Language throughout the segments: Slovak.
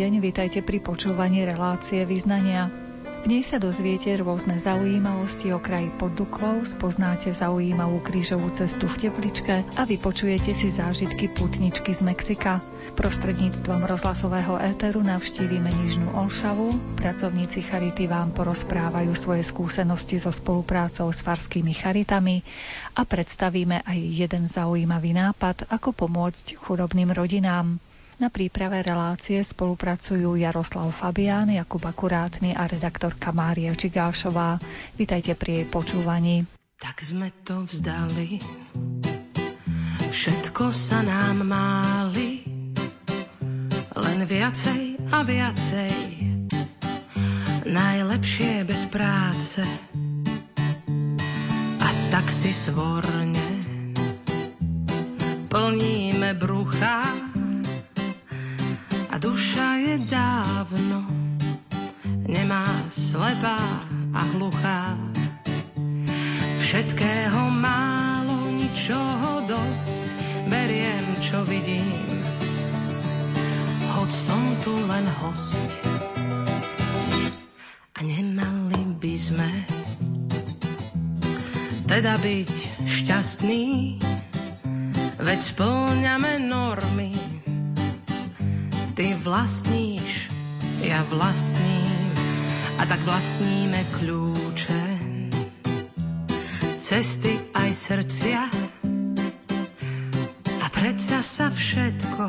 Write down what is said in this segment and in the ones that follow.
deň, vítajte pri počúvaní relácie Vyznania. V nej sa dozviete rôzne zaujímavosti o kraji pod Duklou, spoznáte zaujímavú krížovú cestu v Tepličke a vypočujete si zážitky putničky z Mexika. Prostredníctvom rozhlasového éteru navštívime Nižnú Olšavu, pracovníci Charity vám porozprávajú svoje skúsenosti so spoluprácou s farskými charitami a predstavíme aj jeden zaujímavý nápad, ako pomôcť chudobným rodinám. Na príprave relácie spolupracujú Jaroslav Fabián, Jakub Akurátny a redaktorka Mária Čigášová. Vítajte pri jej počúvaní. Tak sme to vzdali, všetko sa nám máli, len viacej a viacej, najlepšie bez práce. A tak si svorne plníme brucha, duša je dávno nemá slepá a hluchá. Všetkého málo, ničoho dosť, beriem, čo vidím. Hoď som tu len host. A nemali by sme teda byť šťastní, veď splňame normy, ty vlastníš, ja vlastním a tak vlastníme kľúče. Cesty aj srdcia a predsa sa všetko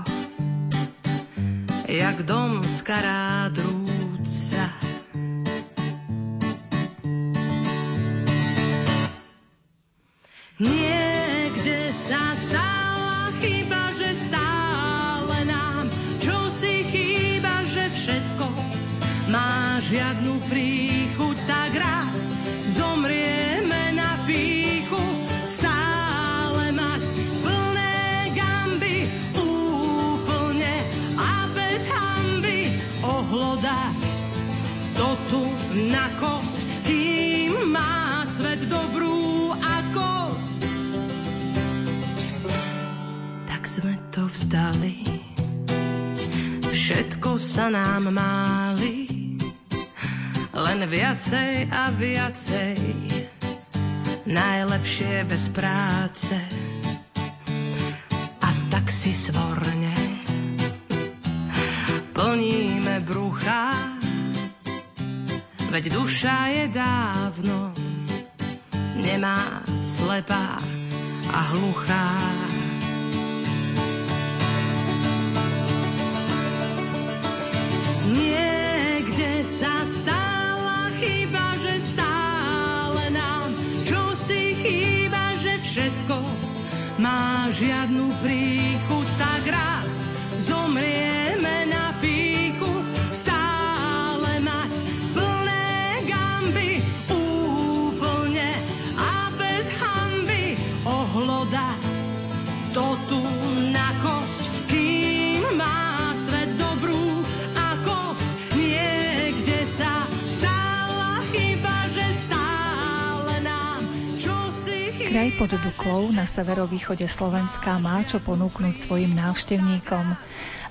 jak dom z karát rúca. Niekde sa stala dobrú a kosť. Tak sme to vzdali, všetko sa nám máli len viacej a viacej, najlepšie bez práce. A tak si svorne plníme brucha, veď duša je dávno nemá slepá a hluchá. Niekde sa stále chýba, že stále nám čo si chýba, že všetko má žiadnu príchuť, tak raz zomrieme pod Duklou na severovýchode Slovenska má čo ponúknuť svojim návštevníkom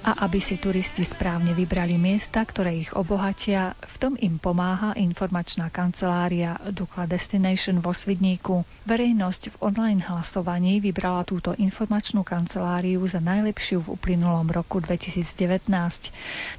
a aby si turisti správne vybrali miesta, ktoré ich obohatia, v tom im pomáha informačná kancelária Dukla Destination vo Svidníku. Verejnosť v online hlasovaní vybrala túto informačnú kanceláriu za najlepšiu v uplynulom roku 2019.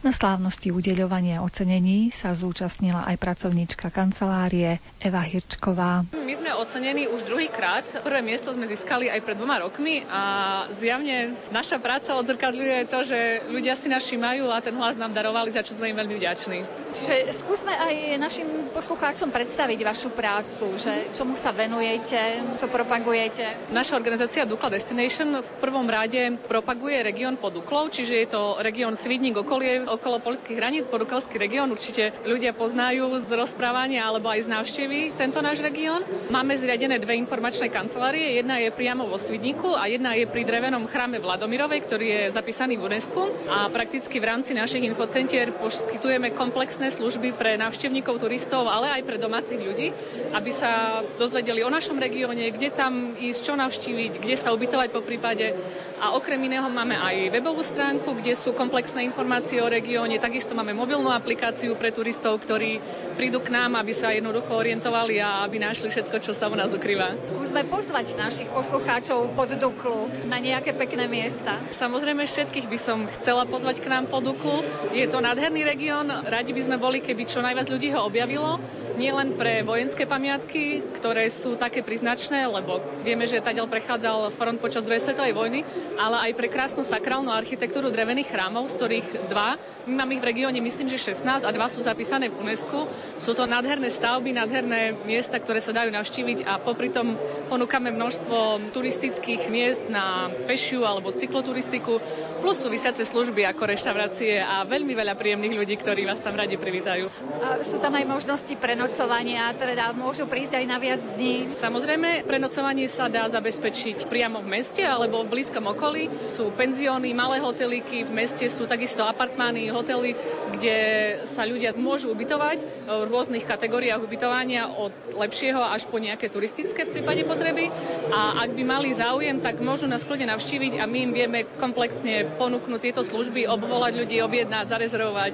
Na slávnosti udeľovania ocenení sa zúčastnila aj pracovníčka kancelárie Eva Hirčková. My sme ocenení už druhýkrát. Prvé miesto sme získali aj pred dvoma rokmi a zjavne naša práca odzrkadľuje to, že ľudia si nás všímajú a ten hlas nám darovali, za čo sme im veľmi vďační. Čiže skúsme aj našim poslucháčom predstaviť vašu prácu, že čomu sa venujete, čo propagujete. Naša organizácia Dukla Destination v prvom rade propaguje región pod Duklou, čiže je to región Svidník okolie, okolo polských hraníc, podukalský región. Určite ľudia poznajú z rozprávania alebo aj z návštevy tento náš región. Máme zriadené dve informačné kancelárie. Jedna je priamo vo Svidníku a jedna je pri drevenom chráme Vladomirovej, ktorý je zapísaný v UNESCO Slovensku a prakticky v rámci našich infocentier poskytujeme komplexné služby pre návštevníkov, turistov, ale aj pre domácich ľudí, aby sa dozvedeli o našom regióne, kde tam ísť, čo navštíviť, kde sa ubytovať po prípade. A okrem iného máme aj webovú stránku, kde sú komplexné informácie o regióne. Takisto máme mobilnú aplikáciu pre turistov, ktorí prídu k nám, aby sa jednoducho orientovali a aby našli všetko, čo sa u nás ukrýva. Skúsme pozvať našich poslucháčov pod Duklu na nejaké pekné miesta. Samozrejme všetkých by som chcela pozvať k nám pod Duklu. Je to nádherný región, radi by sme boli, keby čo najviac ľudí ho objavilo. Nie len pre vojenské pamiatky, ktoré sú také priznačné, lebo vieme, že tadiaľ prechádzal front počas druhej svetovej vojny, ale aj pre krásnu sakrálnu architektúru drevených chrámov, z ktorých dva, my máme ich v regióne myslím, že 16 a dva sú zapísané v UNESCO. Sú to nádherné stavby, nádherné miesta, ktoré sa dajú navštíviť a popri tom ponúkame množstvo turistických miest na pešiu alebo cykloturistiku, plus súvisiace služby ako reštaurácie a veľmi veľa príjemných ľudí, ktorí vás tam radi privítajú. Sú tam aj možnosti prenocovania, teda môžu prísť aj na viac dní? Samozrejme, prenocovanie sa dá zabezpečiť priamo v meste alebo v blízkom okolí. Sú penzióny, malé hotelíky, v meste sú takisto apartmány, hotely, kde sa ľudia môžu ubytovať v rôznych kategóriách ubytovania od lepšieho až po nejaké turistické v prípade potreby. A ak by mali záujem, tak môžu nás kľudne navštíviť a my im vieme komplexne ponúknuť tieto služby, obvolať ľudí, objednať, zarezervovať,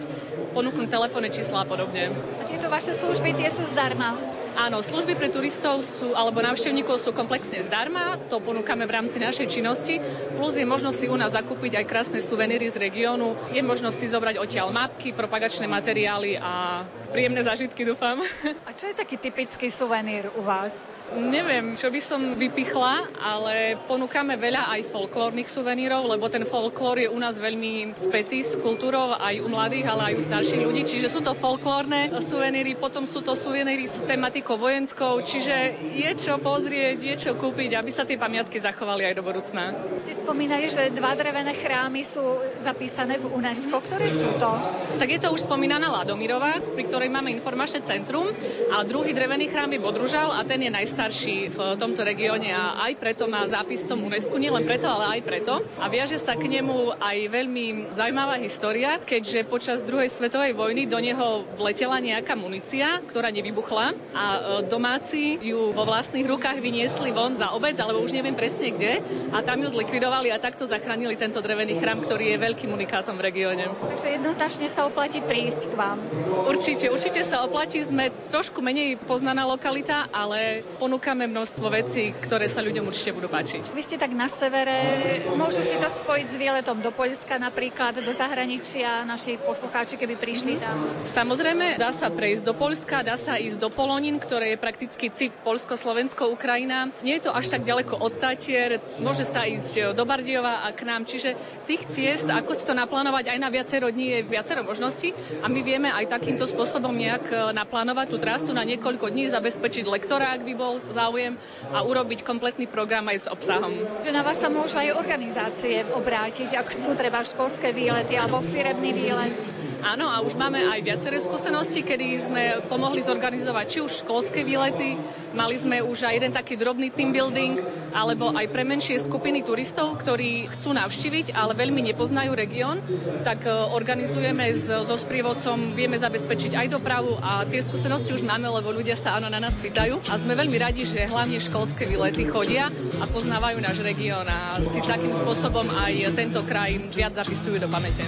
ponúknuť telefónne čísla a podobne. A tieto vaše služby tie sú zdarma? Áno, služby pre turistov sú, alebo návštevníkov sú komplexne zdarma, to ponúkame v rámci našej činnosti, plus je možnosť si u nás zakúpiť aj krásne suveníry z regiónu, je možnosť si zobrať odtiaľ mapky, propagačné materiály a príjemné zážitky, dúfam. A čo je taký typický suvenír u vás? Neviem, čo by som vypichla, ale ponúkame veľa aj folklórnych suvenírov, lebo ten folklór je u nás veľmi spätý s kultúrou aj u mladých, ale aj u starších ľudí. Čiže sú to folklórne suveníry, potom sú to suveníry s tematikou vojenskou, čiže je čo pozrieť, je čo kúpiť, aby sa tie pamiatky zachovali aj do budúcna. Ste spomínali, že dva drevené chrámy sú zapísané v UNESCO. Ktoré sú to? Tak je to už spomínaná Ladomirová, pri ktorej máme informačné centrum a druhý drevený chrám je Bodružal a ten je najstarší najstarší v tomto regióne a aj preto má zápis v tom UNESCO, nielen preto, ale aj preto. A viaže sa k nemu aj veľmi zaujímavá história, keďže počas druhej svetovej vojny do neho vletela nejaká munícia, ktorá nevybuchla a e, domáci ju vo vlastných rukách vyniesli von za obec, alebo už neviem presne kde, a tam ju zlikvidovali a takto zachránili tento drevený chrám, ktorý je veľkým unikátom v regióne. Takže jednoznačne sa oplatí prísť k vám. Určite, určite sa oplatí. Sme trošku menej poznaná lokalita, ale ponúkame množstvo vecí, ktoré sa ľuďom určite budú páčiť. Vy ste tak na severe, môžu si to spojiť s výletom do Poľska napríklad, do zahraničia, naši poslucháči, keby prišli tam? Samozrejme, dá sa prejsť do Poľska, dá sa ísť do Polonín, ktoré je prakticky CIP Polsko, Slovensko, Ukrajina. Nie je to až tak ďaleko od Tatier, môže sa ísť do Bardiova a k nám, čiže tých ciest, ako si to naplánovať aj na viacero dní, je viacero možností a my vieme aj takýmto spôsobom nejak naplánovať tú trasu na niekoľko dní, zabezpečiť lektora, ak by bol záujem a urobiť kompletný program aj s obsahom. Na vás sa môžu aj organizácie obrátiť, ak chcú treba školské výlety alebo firemný výlet. Áno, a už máme aj viaceré skúsenosti, kedy sme pomohli zorganizovať či už školské výlety, mali sme už aj jeden taký drobný team building, alebo aj pre menšie skupiny turistov, ktorí chcú navštíviť, ale veľmi nepoznajú región, tak e, organizujeme so sprievodcom, vieme zabezpečiť aj dopravu a tie skúsenosti už máme, lebo ľudia sa áno na nás pýtajú. A sme veľmi radi, že hlavne školské výlety chodia a poznávajú náš región a takým spôsobom aj tento kraj viac zapisujú do pamäte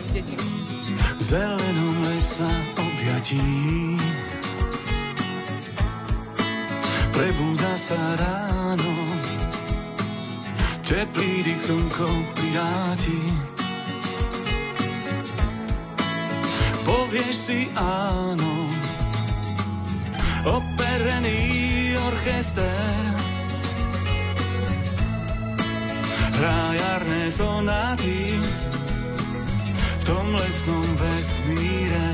deti zelenom lesa objatí. Prebúda sa ráno, teplý dých slnko pridáti. Povieš si áno, operený orchester. Hrá jarné sonáty, tom lesnom vesmíre.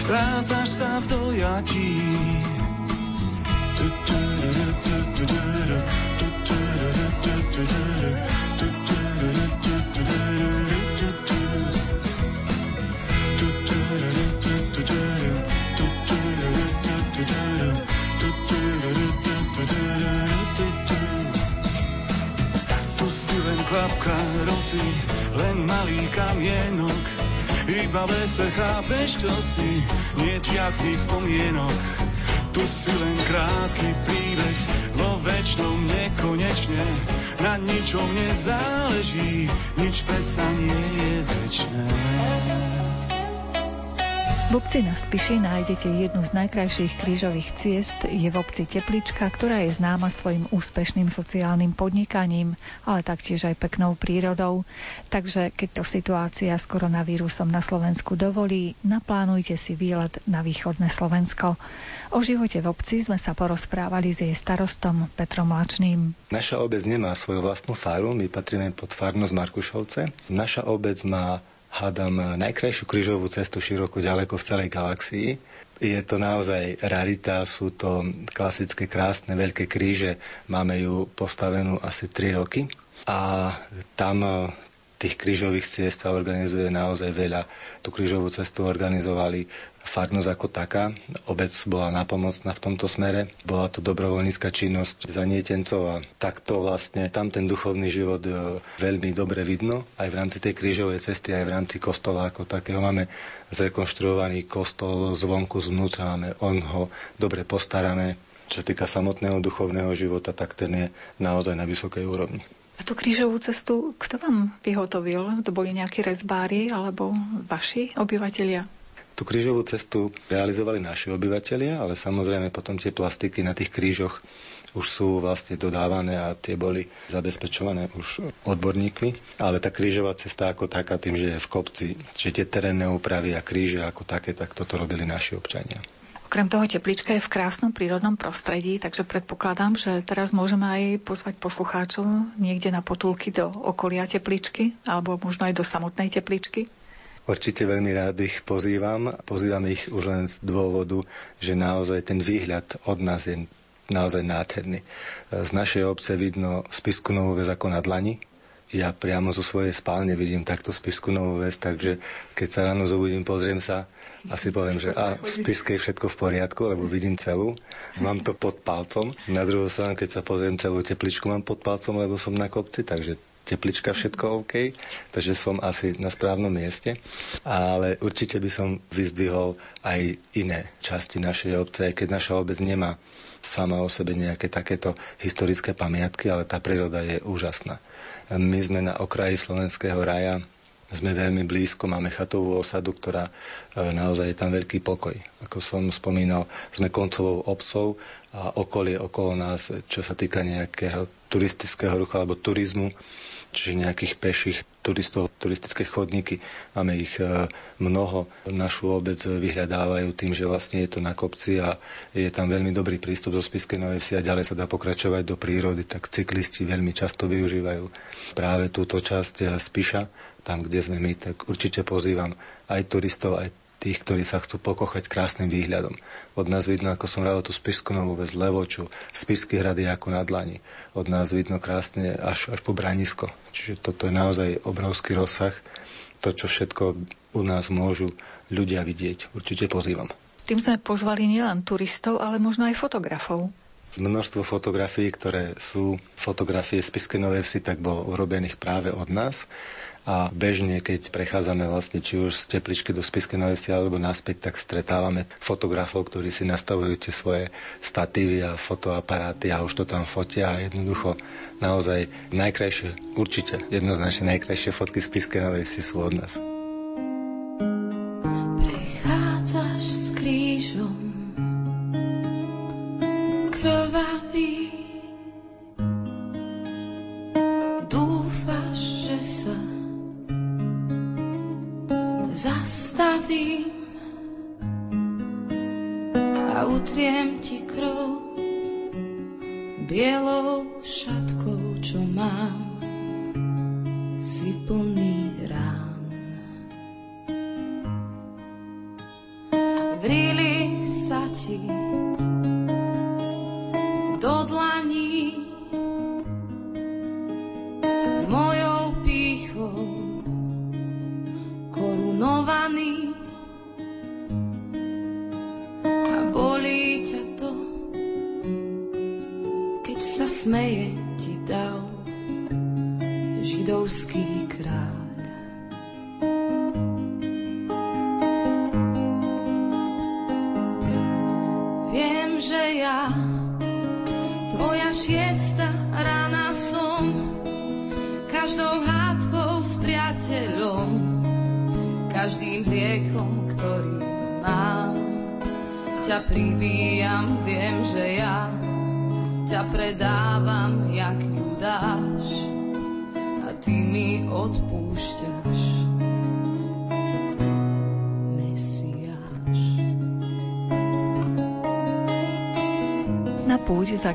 Strácaš sa v dojatí. Si len malý kamienok. Iba ve se chápeš, čo si, nie žiadnych spomienok. Tu si len krátky príbeh, vo väčšnom nekonečne. Na ničom nezáleží, nič predsa nie je väčšné. V obci na Spiši nájdete jednu z najkrajších krížových ciest. Je v obci Teplička, ktorá je známa svojim úspešným sociálnym podnikaním, ale taktiež aj peknou prírodou. Takže keď to situácia s koronavírusom na Slovensku dovolí, naplánujte si výlet na východné Slovensko. O živote v obci sme sa porozprávali s jej starostom Petrom Lačným. Naša obec nemá svoju vlastnú faru, my patríme pod farnosť Markušovce. Naša obec má hádam najkrajšiu krížovú cestu široko ďaleko v celej galaxii. Je to naozaj rarita, sú to klasické, krásne, veľké kríže. Máme ju postavenú asi 3 roky a tam tých krížových ciest sa organizuje naozaj veľa. Tú krížovú cestu organizovali farnosť ako taká. Obec bola napomocná v tomto smere. Bola to dobrovoľnícka činnosť za nietencov a takto vlastne tam ten duchovný život e, veľmi dobre vidno. Aj v rámci tej krížovej cesty, aj v rámci kostola ako takého máme zrekonštruovaný kostol zvonku, zvnútra máme on ho dobre postarané. Čo týka samotného duchovného života, tak ten je naozaj na vysokej úrovni. A tú krížovú cestu kto vám vyhotovil? To boli nejakí rezbári alebo vaši obyvatelia? Tú krížovú cestu realizovali naši obyvatelia, ale samozrejme potom tie plastiky na tých krížoch už sú vlastne dodávané a tie boli zabezpečované už odborníkmi. Ale tá krížová cesta ako taká, tým, že je v kopci, že tie terénne úpravy a kríže ako také, tak toto robili naši občania. Okrem toho teplička je v krásnom prírodnom prostredí, takže predpokladám, že teraz môžeme aj pozvať poslucháčov niekde na potulky do okolia tepličky alebo možno aj do samotnej tepličky. Určite veľmi rád ich pozývam. Pozývam ich už len z dôvodu, že naozaj ten výhľad od nás je naozaj nádherný. Z našej obce vidno spisku Novú väz ako na dlani. Ja priamo zo svojej spálne vidím takto spisku Novú väz, takže keď sa ráno zobudím, pozriem sa, asi poviem, že a v je všetko v poriadku, lebo vidím celú. Mám to pod palcom. Na druhú stranu, keď sa pozriem celú tepličku, mám pod palcom, lebo som na kopci, takže teplička, všetko OK, takže som asi na správnom mieste. Ale určite by som vyzdvihol aj iné časti našej obce, keď naša obec nemá sama o sebe nejaké takéto historické pamiatky, ale tá príroda je úžasná. My sme na okraji slovenského raja, sme veľmi blízko, máme chatovú osadu, ktorá e, naozaj je tam veľký pokoj. Ako som spomínal, sme koncovou obcov a okolie okolo nás, čo sa týka nejakého turistického ruchu alebo turizmu, čiže nejakých peších turistov, turistické chodníky. Máme ich e, mnoho. Našu obec vyhľadávajú tým, že vlastne je to na kopci a je tam veľmi dobrý prístup zo Spiskej Novej a ďalej sa dá pokračovať do prírody, tak cyklisti veľmi často využívajú práve túto časť e, Spiša, tam, kde sme my, tak určite pozývam aj turistov, aj tých, ktorí sa chcú pokochať krásnym výhľadom. Od nás vidno, ako som rával tú Spišskú Novú väz, Levoču, Spišský hrad je ako na dlani. Od nás vidno krásne až, až po Branisko. Čiže toto je naozaj obrovský rozsah. To, čo všetko u nás môžu ľudia vidieť. Určite pozývam. Tým sme pozvali nielen turistov, ale možno aj fotografov. Množstvo fotografií, ktoré sú fotografie z Spiskej Novej Vsi, tak bolo urobených práve od nás a bežne, keď prechádzame vlastne či už z tepličky do Spiskej Novej alebo naspäť, tak stretávame fotografov, ktorí si nastavujú tie svoje statívy a fotoaparáty a už to tam fotia a jednoducho naozaj najkrajšie, určite jednoznačne najkrajšie fotky z Spiskej Novej sú od nás. Prechádzaš s krížom krvavý zastavím a utriem ti krv bielou šatkou, čo mám, si plný rán. Vrili sa ti keď sa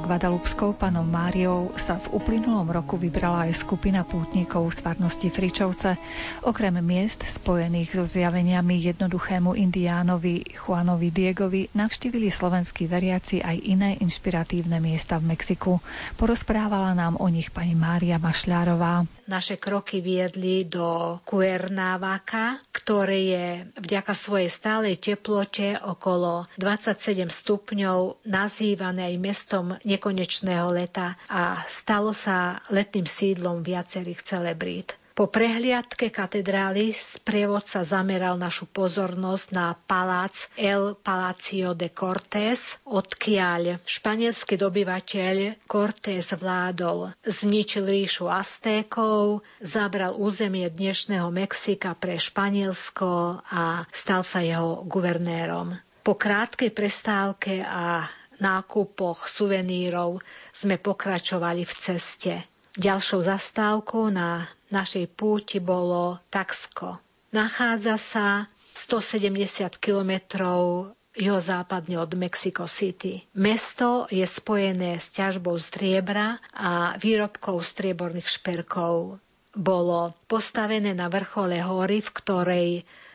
Guadalupskou panou Máriou sa v uplynulom roku vybrala aj skupina pútnikov z farnosti Fričovce. Okrem miest spojených so zjaveniami jednoduchému indiánovi Juanovi Diegovi navštívili slovenskí veriaci aj iné inšpiratívne miesta v Mexiku. Porozprávala nám o nich pani Mária Mašľárová. Naše kroky viedli do Cuernavaca, ktoré je vďaka svojej stálej teplote okolo 27 stupňov nazývané aj mesto mestom nekonečného leta a stalo sa letným sídlom viacerých celebrít. Po prehliadke katedrály sprievodca zameral našu pozornosť na palác El Palacio de Cortés, odkiaľ španielský dobyvateľ Cortés vládol. Zničil ríšu Aztékov, zabral územie dnešného Mexika pre Španielsko a stal sa jeho guvernérom. Po krátkej prestávke a nákupoch suvenírov sme pokračovali v ceste. Ďalšou zastávkou na našej púti bolo Taxko. Nachádza sa 170 kilometrov juhozápadne od Mexico City. Mesto je spojené s ťažbou striebra a výrobkou strieborných šperkov. Bolo postavené na vrchole hory, v ktorej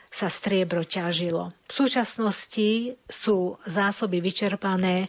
sa striebro ťažilo. V súčasnosti sú zásoby vyčerpané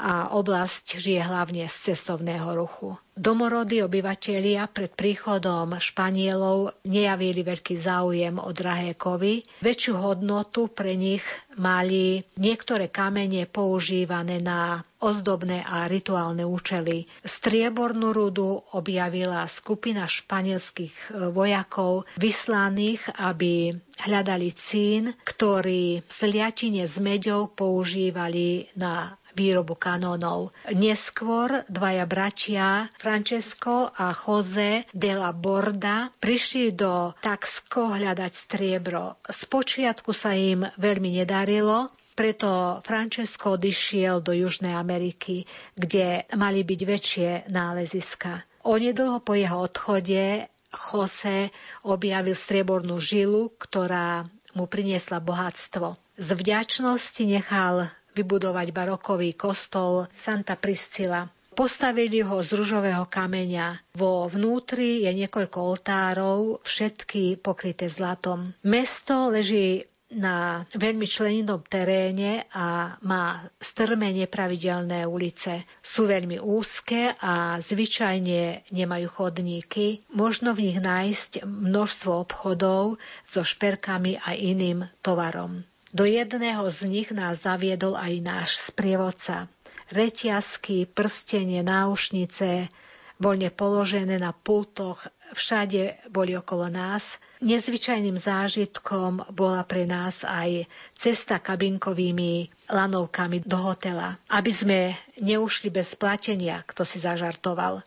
a oblasť žije hlavne z cestovného ruchu. Domorodí obyvatelia pred príchodom Španielov nejavili veľký záujem o drahé kovy. Väčšiu hodnotu pre nich mali niektoré kamene používané na ozdobné a rituálne účely. Striebornú rudu objavila skupina španielských e, vojakov vyslaných, aby hľadali cín, ktorý v zliatine s meďou používali na výrobu kanónov. Neskôr dvaja bratia Francesco a Jose de la Borda prišli do Taxco hľadať striebro. Spočiatku sa im veľmi nedarilo, preto Francesco odišiel do Južnej Ameriky, kde mali byť väčšie náleziska. Onedlho po jeho odchode Jose objavil striebornú žilu, ktorá mu priniesla bohatstvo. Z vďačnosti nechal vybudovať barokový kostol Santa Priscila. Postavili ho z ružového kameňa. Vo vnútri je niekoľko oltárov, všetky pokryté zlatom. Mesto leží na veľmi členinom teréne a má strmé nepravidelné ulice. Sú veľmi úzke a zvyčajne nemajú chodníky. Možno v nich nájsť množstvo obchodov so šperkami a iným tovarom. Do jedného z nich nás zaviedol aj náš sprievodca. Reťazky, prstenie, náušnice, voľne položené na pultoch, všade boli okolo nás. Nezvyčajným zážitkom bola pre nás aj cesta kabinkovými lanovkami do hotela, aby sme neušli bez platenia, kto si zažartoval.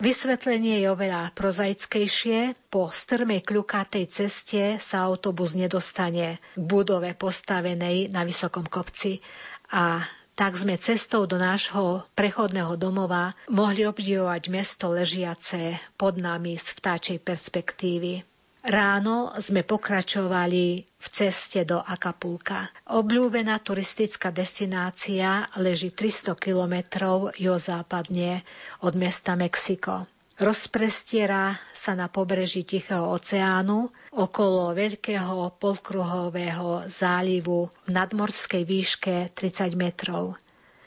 Vysvetlenie je oveľa prozaickejšie. Po strmej kľukatej ceste sa autobus nedostane k budove postavenej na vysokom kopci a tak sme cestou do nášho prechodného domova mohli obdivovať mesto ležiace pod nami z vtáčej perspektívy. Ráno sme pokračovali v ceste do Akapulka. Obľúbená turistická destinácia leží 300 kilometrov juhozápadne od mesta Mexiko. Rozprestiera sa na pobreží Tichého oceánu okolo veľkého polkruhového zálivu v nadmorskej výške 30 metrov.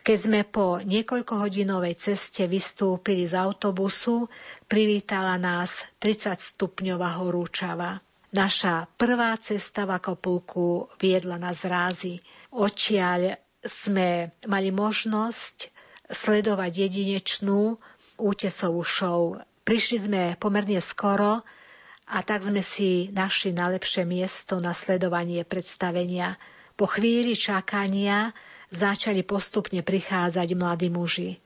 Keď sme po niekoľkohodinovej ceste vystúpili z autobusu, privítala nás 30 stupňová horúčava. Naša prvá cesta v Akapulku viedla na zrázy. Očiaľ sme mali možnosť sledovať jedinečnú útesovú show Prišli sme pomerne skoro a tak sme si našli najlepšie miesto na sledovanie predstavenia. Po chvíli čakania začali postupne prichádzať mladí muži.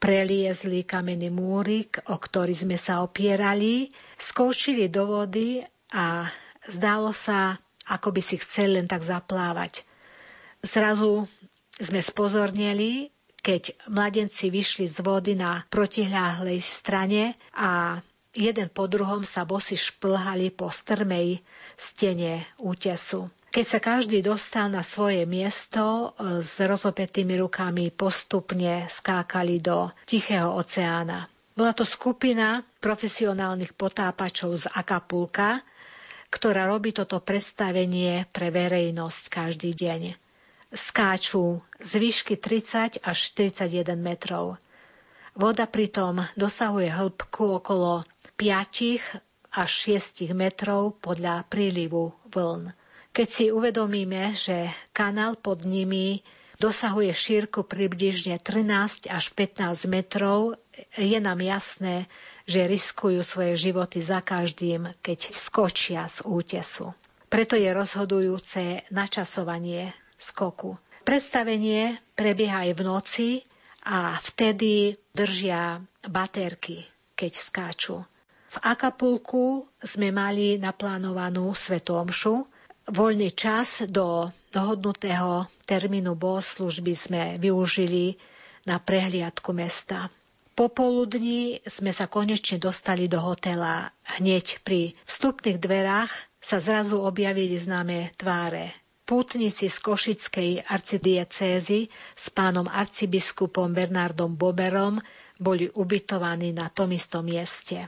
Preliezli kamenný múrik, o ktorý sme sa opierali, skočili do vody a zdalo sa, ako by si chceli len tak zaplávať. Zrazu sme spozornili, keď mladenci vyšli z vody na protihľahlej strane a jeden po druhom sa bosy šplhali po strmej stene útesu. Keď sa každý dostal na svoje miesto, e, s rozopetými rukami postupne skákali do Tichého oceána. Bola to skupina profesionálnych potápačov z Akapulka, ktorá robí toto predstavenie pre verejnosť každý deň. Skáču z výšky 30 až 41 metrov. Voda pritom dosahuje hĺbku okolo 5 až 6 metrov podľa prílivu vln. Keď si uvedomíme, že kanál pod nimi dosahuje šírku približne 13 až 15 metrov, je nám jasné, že riskujú svoje životy za každým, keď skočia z útesu. Preto je rozhodujúce načasovanie skoku. Predstavenie prebieha aj v noci a vtedy držia baterky, keď skáču. V Akapulku sme mali naplánovanú svetomšu, Voľný čas do dohodnutého termínu bohoslužby sme využili na prehliadku mesta. Popoludní sme sa konečne dostali do hotela. Hneď pri vstupných dverách sa zrazu objavili známe tváre. Pútnici z Košickej arcidiecézy s pánom arcibiskupom Bernardom Boberom boli ubytovaní na tom istom mieste.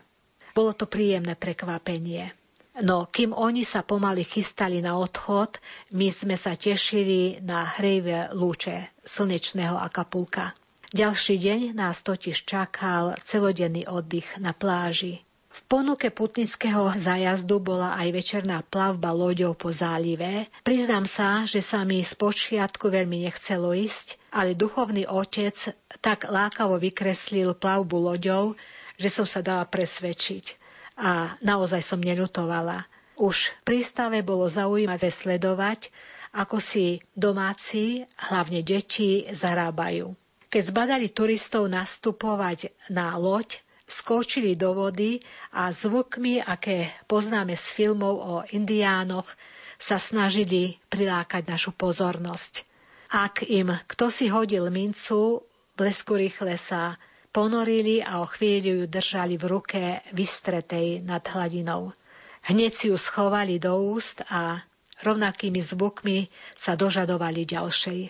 Bolo to príjemné prekvapenie. No, kým oni sa pomaly chystali na odchod, my sme sa tešili na hrejvé lúče slnečného Akapulka. Ďalší deň nás totiž čakal celodenný oddych na pláži. V ponuke putnického zájazdu bola aj večerná plavba loďou po zálive. Priznám sa, že sa mi z počiatku veľmi nechcelo ísť, ale duchovný otec tak lákavo vykreslil plavbu loďou, že som sa dala presvedčiť a naozaj som neľutovala. Už v prístave bolo zaujímavé sledovať, ako si domáci, hlavne deti, zarábajú. Keď zbadali turistov nastupovať na loď, skočili do vody a zvukmi, aké poznáme z filmov o indiánoch, sa snažili prilákať našu pozornosť. Ak im kto si hodil mincu, blesku rýchle sa ponorili a o chvíľu ju držali v ruke vystretej nad hladinou. Hneď si ju schovali do úst a rovnakými zvukmi sa dožadovali ďalšej.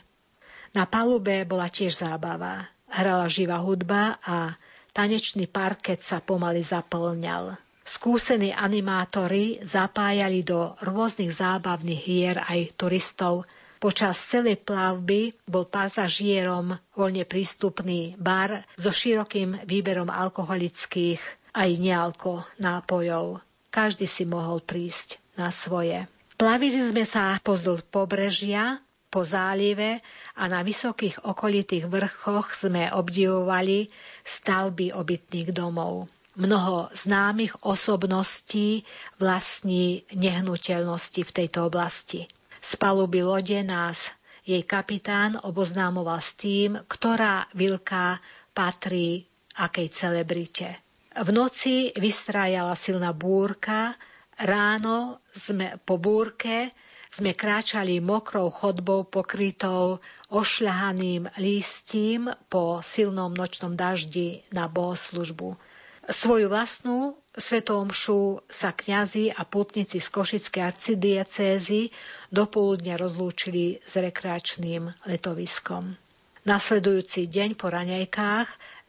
Na palube bola tiež zábava. Hrala živá hudba a tanečný parket sa pomaly zaplňal. Skúsení animátori zapájali do rôznych zábavných hier aj turistov, Počas celej plavby bol pasažierom voľne prístupný bar so širokým výberom alkoholických aj nealko nápojov. Každý si mohol prísť na svoje. Plavili sme sa pozdĺž pobrežia, po zálive a na vysokých okolitých vrchoch sme obdivovali stavby obytných domov. Mnoho známych osobností vlastní nehnuteľnosti v tejto oblasti. Z paluby lode nás jej kapitán oboznámoval s tým, ktorá vilka patrí akej celebrite. V noci vystrájala silná búrka, ráno sme po búrke sme kráčali mokrou chodbou pokrytou ošľahaným lístím po silnom nočnom daždi na bohoslužbu. Svoju vlastnú svetomšu sa kňazi a putníci z Košickej arcidiecézy do poludnia rozlúčili s rekreačným letoviskom. Nasledujúci deň po raňajkách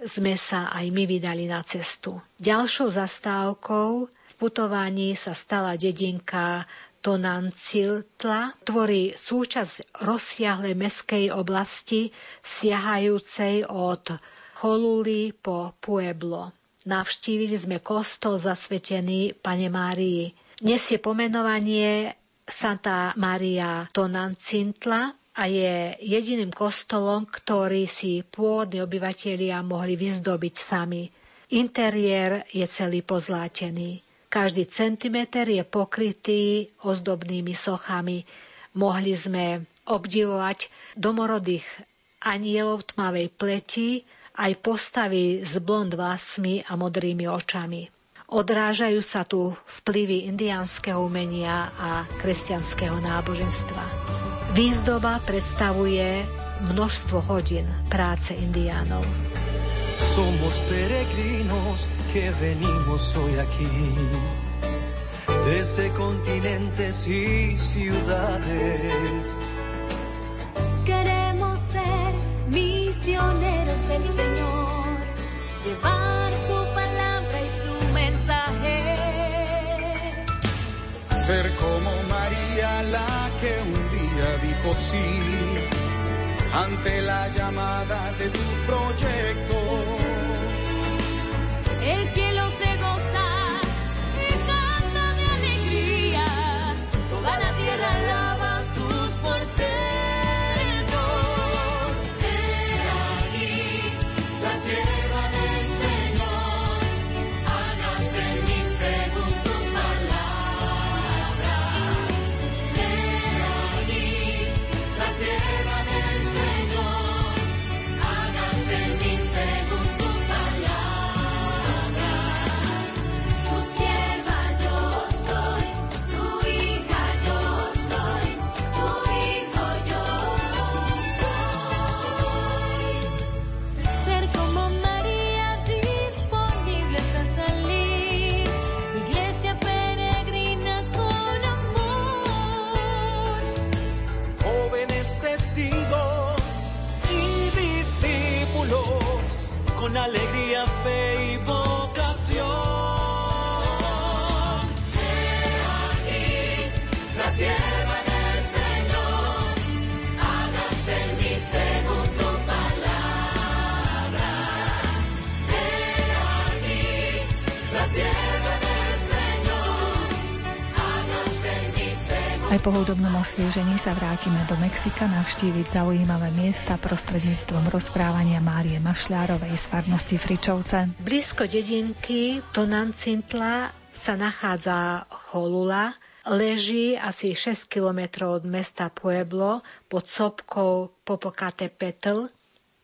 sme sa aj my vydali na cestu. Ďalšou zastávkou v putovaní sa stala dedinka Tonanciltla, tvorí súčasť rozsiahlej meskej oblasti siahajúcej od Choluli po Pueblo. Navštívili sme kostol zasvetený Pane Márii. Nesie pomenovanie Santa Maria Tonancintla a je jediným kostolom, ktorý si pôvodní obyvatelia mohli vyzdobiť sami. Interiér je celý pozlátený. Každý centimeter je pokrytý ozdobnými sochami. Mohli sme obdivovať domorodých anielov tmavej pleti, aj postavy s blond vlasmi a modrými očami. Odrážajú sa tu vplyvy indiánskeho umenia a kresťanského náboženstva. Výzdoba predstavuje množstvo hodín práce indiánov. Somos peregrinos que venimos hoy aquí, desde continentes y ciudades. Queremos ser misioneros del Señor, llevar su palabra y su mensaje. Ser como María la que un día dijo sí ante la llamada de tu proyecto. Alegría, fe Aj po hudobnom osviežení sa vrátime do Mexika navštíviť zaujímavé miesta prostredníctvom rozprávania Márie Mašľárovej z farnosti Fričovce. Blízko dedinky Tonancintla sa nachádza Cholula, leží asi 6 kilometrov od mesta Pueblo pod sopkou Popocatépetl.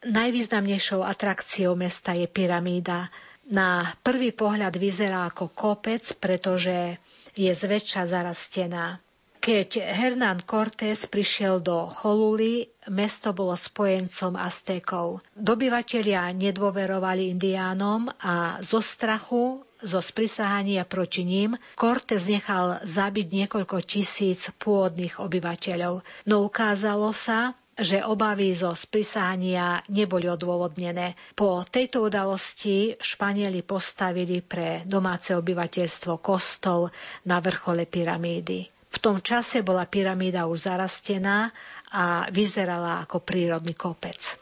Najvýznamnejšou atrakciou mesta je pyramída. Na prvý pohľad vyzerá ako kopec, pretože je zväčša zarastená. Keď Hernán Cortés prišiel do Choluly, mesto bolo spojencom Aztékov. Dobyvatelia nedôverovali indiánom a zo strachu, zo sprisahania proti ním, Cortés nechal zabiť niekoľko tisíc pôvodných obyvateľov. No ukázalo sa, že obavy zo sprisahania neboli odôvodnené. Po tejto udalosti Španieli postavili pre domáce obyvateľstvo kostol na vrchole pyramídy. V tom čase bola pyramída už zarastená a vyzerala ako prírodný kopec.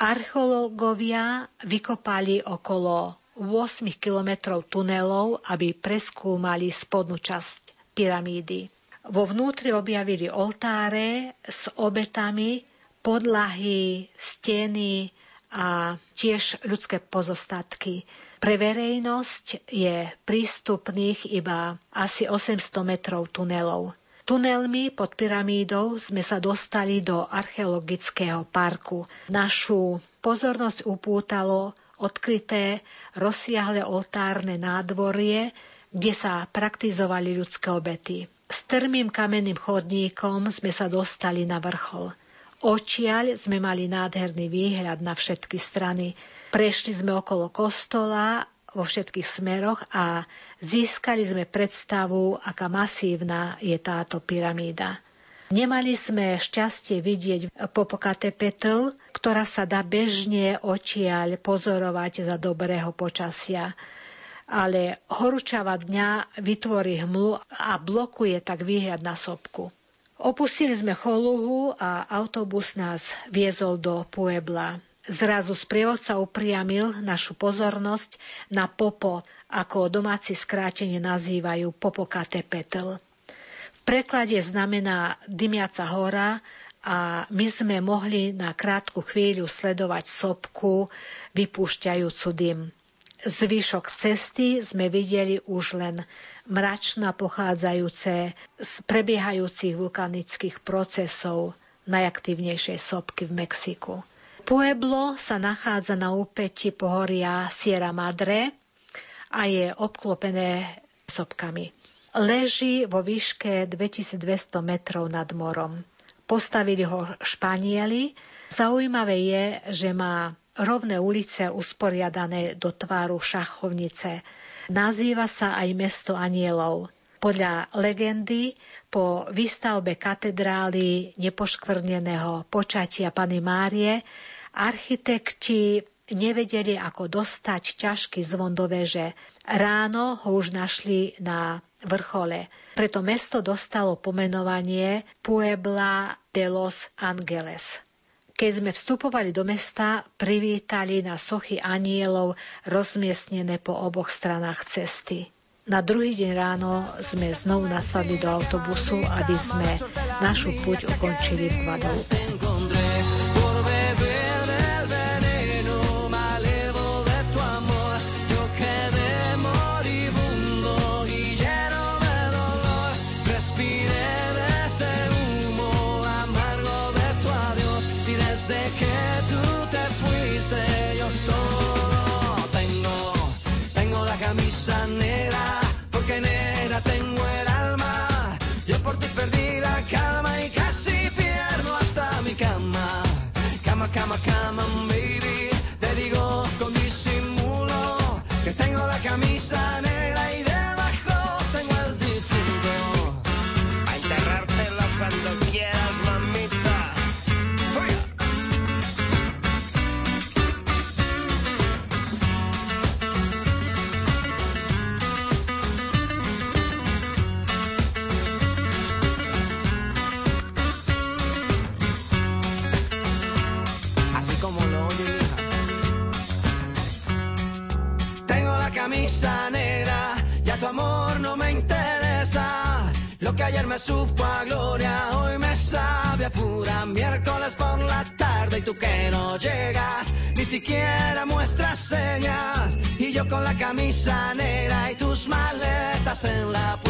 Archeológovia vykopali okolo 8 kilometrov tunelov, aby preskúmali spodnú časť pyramídy. Vo vnútri objavili oltáre s obetami, podlahy, steny a tiež ľudské pozostatky. Pre verejnosť je prístupných iba asi 800 metrov tunelov. Tunelmi pod pyramídou sme sa dostali do archeologického parku. Našu pozornosť upútalo odkryté rozsiahle oltárne nádvorie, kde sa praktizovali ľudské obety. Strmým kamenným chodníkom sme sa dostali na vrchol. Očiaľ sme mali nádherný výhľad na všetky strany. Prešli sme okolo kostola vo všetkých smeroch a získali sme predstavu, aká masívna je táto pyramída. Nemali sme šťastie vidieť Popocatépetl, ktorá sa dá bežne očiaľ pozorovať za dobrého počasia. Ale horúčava dňa vytvorí hmlu a blokuje tak výhľad na sopku. Opustili sme Choluhu a autobus nás viezol do Puebla. Zrazu sprievodca upriamil našu pozornosť na Popo, ako domáci skrátenie nazývajú Popocatépetl. V preklade znamená dymiaca hora a my sme mohli na krátku chvíľu sledovať sopku vypúšťajúcu dym. Zvyšok cesty sme videli už len mračna pochádzajúce z prebiehajúcich vulkanických procesov najaktívnejšej sopky v Mexiku. Pueblo sa nachádza na úpeti pohoria Sierra Madre a je obklopené sopkami. Leží vo výške 2200 metrov nad morom. Postavili ho Španieli. Zaujímavé je, že má rovné ulice usporiadané do tváru šachovnice. Nazýva sa aj mesto anielov. Podľa legendy po výstavbe katedrály nepoškvrneného počatia Pany Márie architekti nevedeli, ako dostať ťažký zvon do veže. Ráno ho už našli na vrchole. Preto mesto dostalo pomenovanie Puebla de los Angeles. Keď sme vstupovali do mesta, privítali na sochy anielov rozmiestnené po oboch stranách cesty. Na druhý deň ráno sme znovu nasadli do autobusu, aby sme našu puť ukončili v Guadalupe. Siquiera muestras señas. Y yo con la camisa negra y tus maletas en la puerta,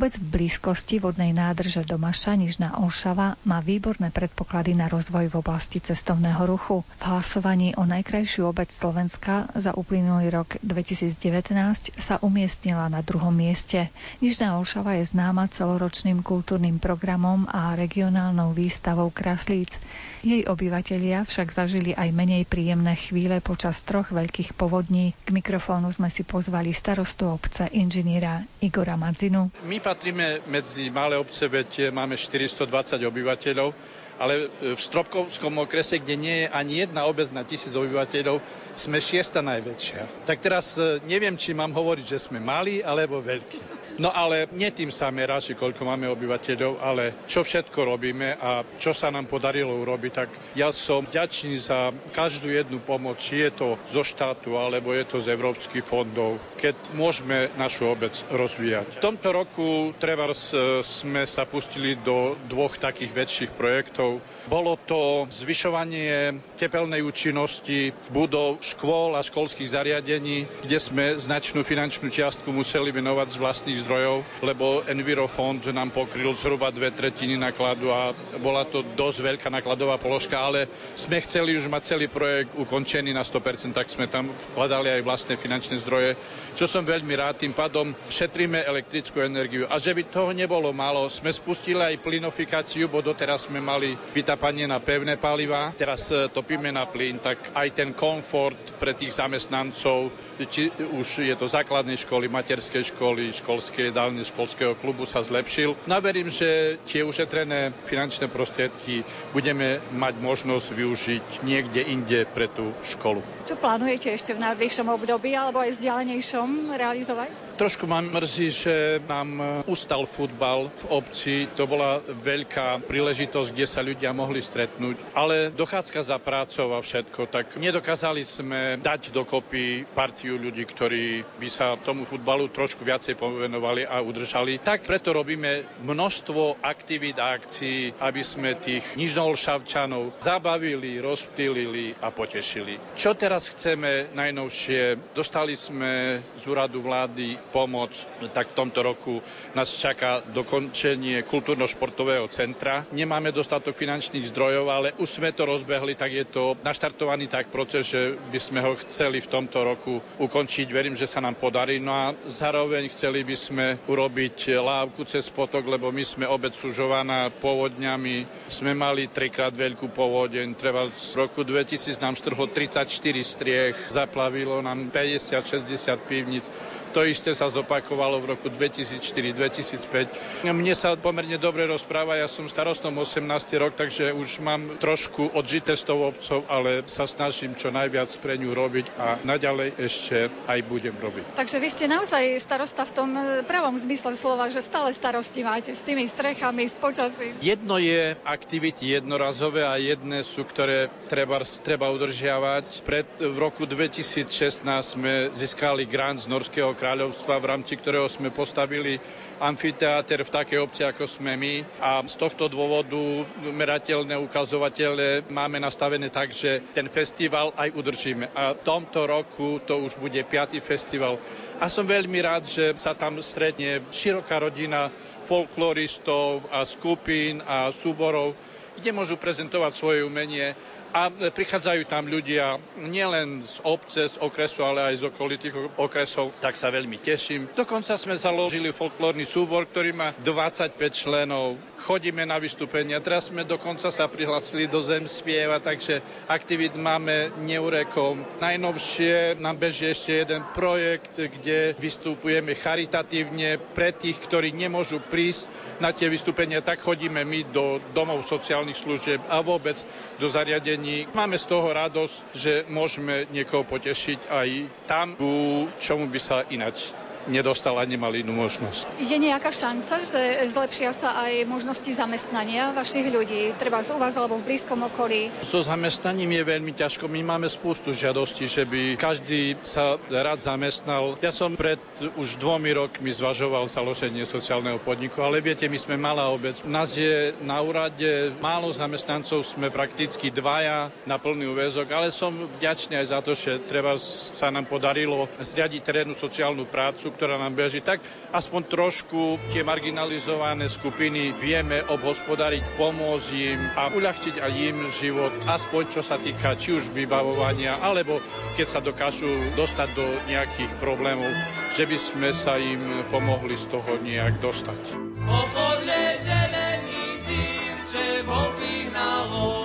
Obec v blízkosti vodnej nádrže Domaša, Nižná Olšava, má výborné predpoklady na rozvoj v oblasti cestovného ruchu. V hlasovaní o najkrajšiu obec Slovenska za uplynulý rok 2019 sa umiestnila na druhom mieste. Nižná Olšava je známa celoročným kultúrnym programom a regionálnou výstavou kraslíc. Jej obyvatelia však zažili aj menej príjemné chvíle počas troch veľkých povodní. K mikrofónu sme si pozvali starostu obce inžiniera Igora Madzinu. My patríme medzi malé obce, veď máme 420 obyvateľov, ale v Stropkovskom okrese, kde nie je ani jedna obec na tisíc obyvateľov, sme šiesta najväčšia. Tak teraz e, neviem, či mám hovoriť, že sme malí alebo veľkí. No ale nie tým sa merá, či koľko máme obyvateľov, ale čo všetko robíme a čo sa nám podarilo urobiť, tak ja som vďačný za každú jednu pomoc, či je to zo štátu alebo je to z európskych fondov, keď môžeme našu obec rozvíjať. V tomto roku Trevars e, sme sa pustili do dvoch takých väčších projektov. Bolo to zvyšovanie tepelnej účinnosti budov škôl a školských zariadení, kde sme značnú finančnú čiastku museli venovať z vlastných zdrojov zdrojov, lebo Envirofond nám pokryl zhruba dve tretiny nákladu a bola to dosť veľká nákladová položka, ale sme chceli už mať celý projekt ukončený na 100%, tak sme tam vkladali aj vlastné finančné zdroje, čo som veľmi rád. Tým pádom šetríme elektrickú energiu. A že by toho nebolo málo, sme spustili aj plynofikáciu, bo doteraz sme mali vytápanie na pevné paliva, teraz e, topíme na plyn, tak aj ten komfort pre tých zamestnancov, či už je to základné školy, materské školy, školské jedálne, školského klubu sa zlepšil. No a verím, že tie ušetrené finančné prostriedky budeme mať možnosť využiť niekde inde pre tú školu. Čo plánujete ešte v najbližšom období alebo aj vzdialenejšom realizovať? Trošku ma mrzí, že nám ustal futbal v obci. To bola veľká príležitosť, kde sa ľudia mohli stretnúť. Ale dochádzka za prácou a všetko, tak nedokázali sme dať dokopy partiu ľudí, ktorí by sa tomu futbalu trošku viacej povenovali a udržali. Tak preto robíme množstvo aktivít a akcií, aby sme tých nižnolšavčanov zabavili, rozptýlili a potešili. Čo teraz chceme najnovšie? Dostali sme z úradu vlády pomoc, tak v tomto roku nás čaká dokončenie kultúrno-športového centra. Nemáme dostatok finančných zdrojov, ale už sme to rozbehli, tak je to naštartovaný tak proces, že by sme ho chceli v tomto roku ukončiť. Verím, že sa nám podarí. No a zároveň chceli by sme urobiť lávku cez potok, lebo my sme obec sužovaná povodňami. Sme mali trikrát veľkú povodeň. Treba z roku 2000 nám strhlo 34 striech, zaplavilo nám 50-60 pivnic. To isté sa zopakovalo v roku 2004-2005. Mne sa pomerne dobre rozpráva, ja som starostom 18 rok, takže už mám trošku odžité s tou obcov, ale sa snažím čo najviac pre ňu robiť a naďalej ešte aj budem robiť. Takže vy ste naozaj starosta v tom e, pravom zmysle slova, že stále starosti máte s tými strechami, s počasím. Jedno je aktivity jednorazové a jedné sú, ktoré treba, treba udržiavať. Pred, v roku 2016 sme získali grant z Norského kráľovstva, v rámci ktorého sme postavili amfiteáter v takej obci, ako sme my. A z tohto dôvodu merateľné ukazovatele máme nastavené tak, že ten festival aj udržíme. A v tomto roku to už bude piatý festival. A som veľmi rád, že sa tam stretne široká rodina folkloristov a skupín a súborov, kde môžu prezentovať svoje umenie a prichádzajú tam ľudia nielen z obce, z okresu, ale aj z okolitých okresov, tak sa veľmi teším. Dokonca sme založili folklórny súbor, ktorý má 25 členov. Chodíme na vystúpenia, teraz sme dokonca sa prihlasili do Zem spieva, takže aktivít máme neurekom. Najnovšie nám beží ešte jeden projekt, kde vystupujeme charitatívne pre tých, ktorí nemôžu prísť na tie vystúpenia, tak chodíme my do domov sociálnych služieb a vôbec do zariadení. Máme z toho radosť, že môžeme niekoho potešiť aj tam, ku čomu by sa ináč nedostal a nemal inú možnosť. Je nejaká šanca, že zlepšia sa aj možnosti zamestnania vašich ľudí, treba z u vás alebo v blízkom okolí? So zamestnaním je veľmi ťažko. My máme spústu žiadostí, že by každý sa rád zamestnal. Ja som pred už dvomi rokmi zvažoval založenie sociálneho podniku, ale viete, my sme malá obec. Nás je na úrade málo zamestnancov, sme prakticky dvaja na plný úvezok, ale som vďačný aj za to, že treba sa nám podarilo zriadiť terénnu sociálnu prácu, ktorá nám beží, tak aspoň trošku tie marginalizované skupiny vieme obhospodariť, pomôcť im a uľahčiť aj im život, aspoň čo sa týka či už vybavovania, alebo keď sa dokážu dostať do nejakých problémov, že by sme sa im pomohli z toho nejak dostať. Popodle želení divče volky hnalo,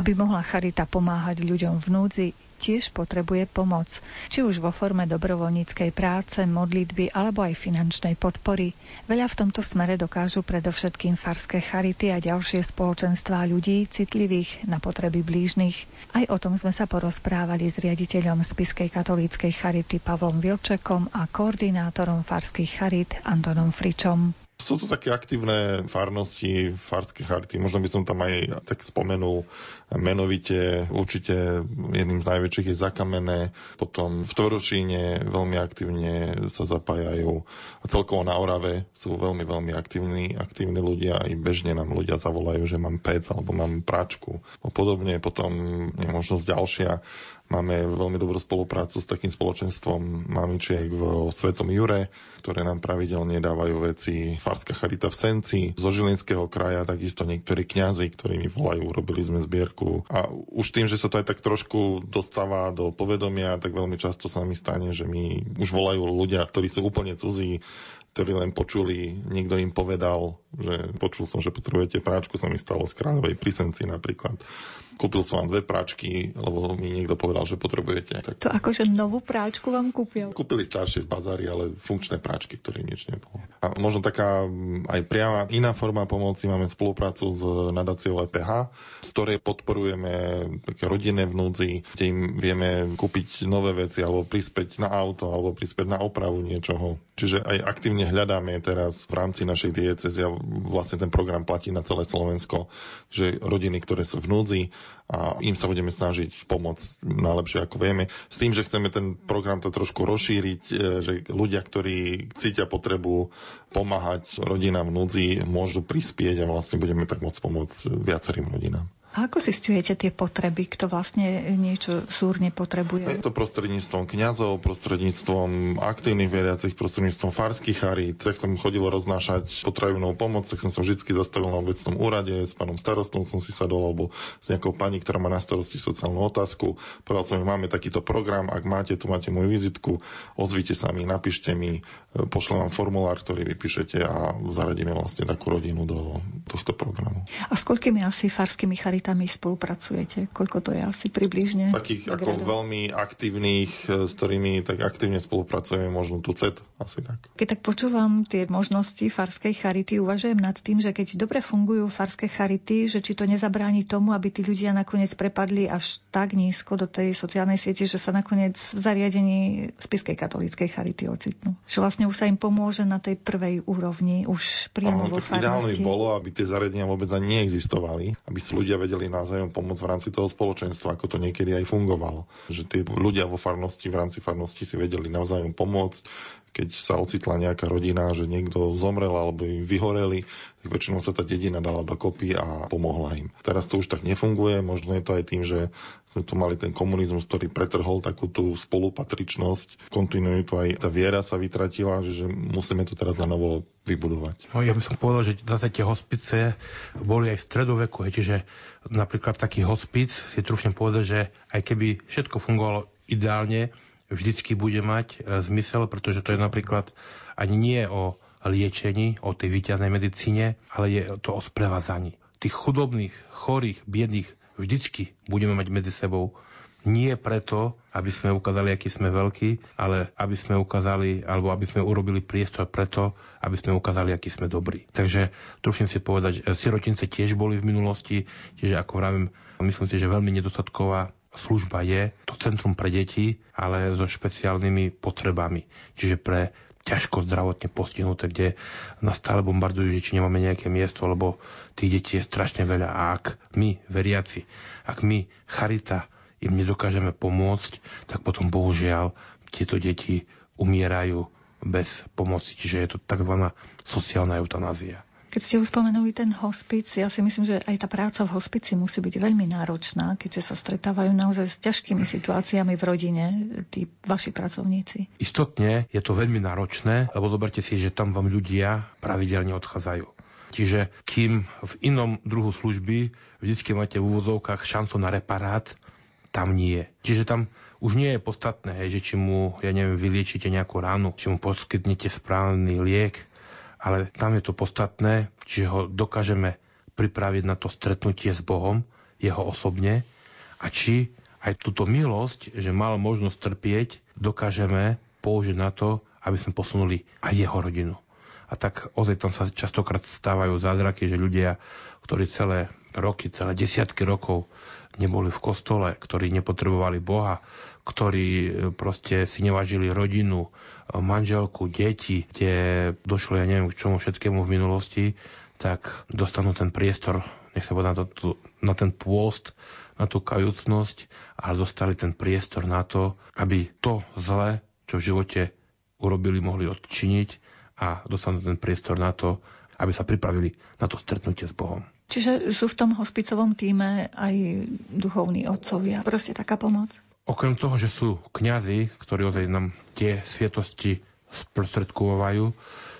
Aby mohla charita pomáhať ľuďom v núdzi, tiež potrebuje pomoc, či už vo forme dobrovoľníckej práce, modlitby alebo aj finančnej podpory. Veľa v tomto smere dokážu predovšetkým farské charity a ďalšie spoločenstvá ľudí citlivých na potreby blížnych. Aj o tom sme sa porozprávali s riaditeľom Spiskej katolíckej charity Pavlom Vilčekom a koordinátorom farských charit Antonom Fričom. Sú to také aktívne farnosti, farské charity. Možno by som tam aj tak spomenul menovite. Určite jedným z najväčších je Zakamené. Potom v Tvoročíne veľmi aktívne sa zapájajú. A celkovo na Orave sú veľmi, veľmi aktívni, aktívni ľudia. I bežne nám ľudia zavolajú, že mám pec alebo mám práčku. A podobne potom je možnosť ďalšia Máme veľmi dobrú spoluprácu s takým spoločenstvom mamičiek v Svetom Jure, ktoré nám pravidelne dávajú veci. Farská charita v Senci, zo Žilinského kraja, takisto niektorí kňazi, ktorí mi volajú, robili sme zbierku. A už tým, že sa to aj tak trošku dostáva do povedomia, tak veľmi často sa mi stane, že mi už volajú ľudia, ktorí sú úplne cudzí, ktorí len počuli, niekto im povedal, že počul som, že potrebujete práčku, sa mi stalo z Kráľovej Prisenci napríklad kúpil som vám dve práčky, lebo mi niekto povedal, že potrebujete. Tak... To akože novú práčku vám kúpil? Kúpili staršie z bazári, ale funkčné práčky, ktoré nič nebolo. A možno taká mm, aj priama iná forma pomoci, máme spoluprácu s nadáciou EPH, z ktorej podporujeme také rodinné vnúdzi, kde im vieme kúpiť nové veci alebo prispäť na auto alebo prispäť na opravu niečoho. Čiže aj aktívne hľadáme teraz v rámci našej diecezy a vlastne ten program platí na celé Slovensko, že rodiny, ktoré sú v núdzi, a im sa budeme snažiť pomôcť najlepšie ako vieme. S tým, že chceme ten program to trošku rozšíriť, e, že ľudia, ktorí cítia potrebu pomáhať rodinám v núdzi, môžu prispieť a vlastne budeme tak môcť pomôcť viacerým rodinám. A ako zistujete tie potreby, kto vlastne niečo súrne potrebuje? Je to prostredníctvom kňazov, prostredníctvom aktívnych veriacich, prostredníctvom farských charít. Tak som chodil roznášať potravinovú pomoc, tak som sa vždy zastavil na obecnom úrade, s pánom starostom som si sadol, alebo s nejakou pani, ktorá má na starosti sociálnu otázku. Povedal som, že máme takýto program, ak máte, tu máte moju vizitku, ozvite sa mi, napíšte mi, pošlem vám formulár, ktorý vypíšete a zaradíme vlastne takú rodinu do tohto programu. A s koľkými asi farskými charitami komunitami spolupracujete? Koľko to je asi približne? Takých ako veľmi aktívnych, e, s ktorými tak aktívne spolupracujeme, možno tu CET, asi tak. Keď tak počúvam tie možnosti farskej charity, uvažujem nad tým, že keď dobre fungujú farské charity, že či to nezabráni tomu, aby tí ľudia nakoniec prepadli až tak nízko do tej sociálnej siete, že sa nakoniec v zariadení Spiskej katolíckej charity ocitnú. Že vlastne už sa im pomôže na tej prvej úrovni, už priamo vo farnosti. Ideálne by bolo, aby tie zariadenia vôbec ani neexistovali, aby si ľudia vedeli vedeli navzájom pomôcť v rámci toho spoločenstva, ako to niekedy aj fungovalo. Že tí ľudia vo farnosti, v rámci farnosti si vedeli navzájom pomôcť, keď sa ocitla nejaká rodina, že niekto zomrel alebo im vyhoreli, tak väčšinou sa tá dedina dala dokopy a pomohla im. Teraz to už tak nefunguje, možno je to aj tým, že sme tu mali ten komunizmus, ktorý pretrhol takú tú spolupatričnosť, kontinuitu aj tá viera sa vytratila, že musíme to teraz na novo vybudovať. No, ja by som povedal, že zase tie hospice boli aj v stredoveku, čiže napríklad taký hospic si trúfnem povedať, že aj keby všetko fungovalo ideálne, vždycky bude mať e, zmysel, pretože to je napríklad ani nie o liečení, o tej výťaznej medicíne, ale je to o sprevádzaní. Tých chudobných, chorých, biedných vždycky budeme mať medzi sebou. Nie preto, aby sme ukázali, aký sme veľkí, ale aby sme ukázali, alebo aby sme urobili priestor preto, aby sme ukázali, aký sme dobrí. Takže trúfim si povedať, že sirotince tiež boli v minulosti, čiže ako vravím, myslím si, že veľmi nedostatková služba je to centrum pre deti, ale so špeciálnymi potrebami. Čiže pre ťažko zdravotne postihnuté, kde nás stále bombardujú, že či nemáme nejaké miesto, lebo tých detí je strašne veľa. A ak my, veriaci, ak my, charita, im nedokážeme pomôcť, tak potom bohužiaľ tieto deti umierajú bez pomoci. Čiže je to tzv. sociálna eutanázia. Keď ste už ten hospic, ja si myslím, že aj tá práca v hospici musí byť veľmi náročná, keďže sa stretávajú naozaj s ťažkými situáciami v rodine, tí vaši pracovníci. Istotne je to veľmi náročné, lebo zoberte si, že tam vám ľudia pravidelne odchádzajú. Čiže kým v inom druhu služby vždy máte v úvozovkách šancu na reparát, tam nie. Čiže tam už nie je podstatné, že či mu, ja neviem, vyliečite nejakú ránu, či mu poskytnete správny liek, ale tam je to podstatné, či ho dokážeme pripraviť na to stretnutie s Bohom, jeho osobne a či aj túto milosť, že mal možnosť trpieť, dokážeme použiť na to, aby sme posunuli aj jeho rodinu. A tak ozaj tam sa častokrát stávajú zázraky, že ľudia, ktorí celé roky, celé desiatky rokov neboli v kostole, ktorí nepotrebovali Boha, ktorí e, proste si nevážili rodinu, e, manželku, deti, kde došlo, ja neviem, k čomu všetkému v minulosti, tak dostanú ten priestor, nech sa povedá na, na ten pôst, na tú kajúcnosť, ale dostali ten priestor na to, aby to zle, čo v živote urobili, mohli odčiniť a dostanú ten priestor na to, aby sa pripravili na to stretnutie s Bohom. Čiže sú v tom hospicovom týme aj duchovní otcovia. Proste taká pomoc. Okrem toho, že sú kňazi, ktorí ozaj nám tie sviatosti sprostredkovajú,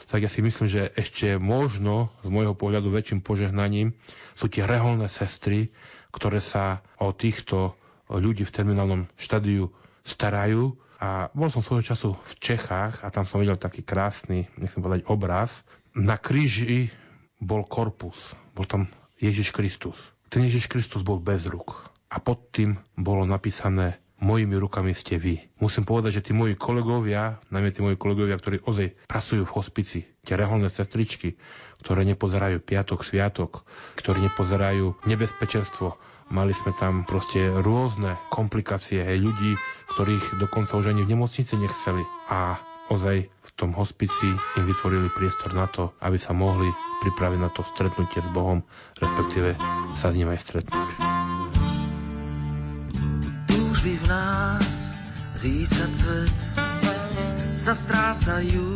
tak ja si myslím, že ešte možno z môjho pohľadu väčším požehnaním sú tie reholné sestry, ktoré sa o týchto ľudí v terminálnom štadiu starajú. A bol som svojho času v Čechách a tam som videl taký krásny, nechcem povedať, obraz. Na kríži bol korpus, bol tam Ježiš Kristus. Ten Ježiš Kristus bol bez ruk. A pod tým bolo napísané mojimi rukami ste vy. Musím povedať, že tí moji kolegovia, najmä tí moji kolegovia, ktorí ozaj pracujú v hospici, tie reholné sestričky, ktoré nepozerajú piatok, sviatok, ktorí nepozerajú nebezpečenstvo, Mali sme tam proste rôzne komplikácie hej, ľudí, ktorých dokonca už ani v nemocnici nechceli. A ozaj v tom hospici im vytvorili priestor na to, aby sa mohli pripraviť na to stretnutie s Bohom, respektíve sa s ním aj stretnúť. Túžby v nás získať svet. Sa strácajú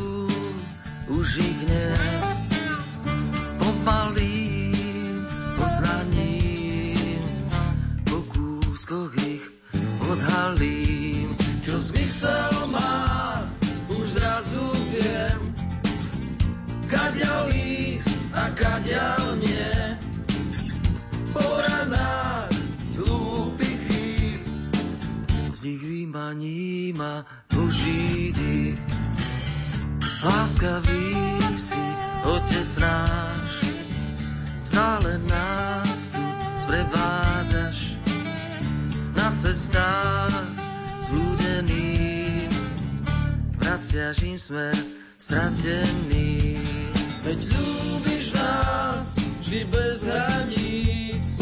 už ich hneď pomalým poznaním po kúskoch ich odhalím. Čo zmysel má, už zrazu viem, kaďal ísť a kaďal nie. Po z nich vymaní ma Boží dých. Láskavý si, Otec náš, stále nás tu sprevádzaš na cestách zblúdených, vraciaš im smer stratený. Veď ľúbiš nás vždy bez hraníc,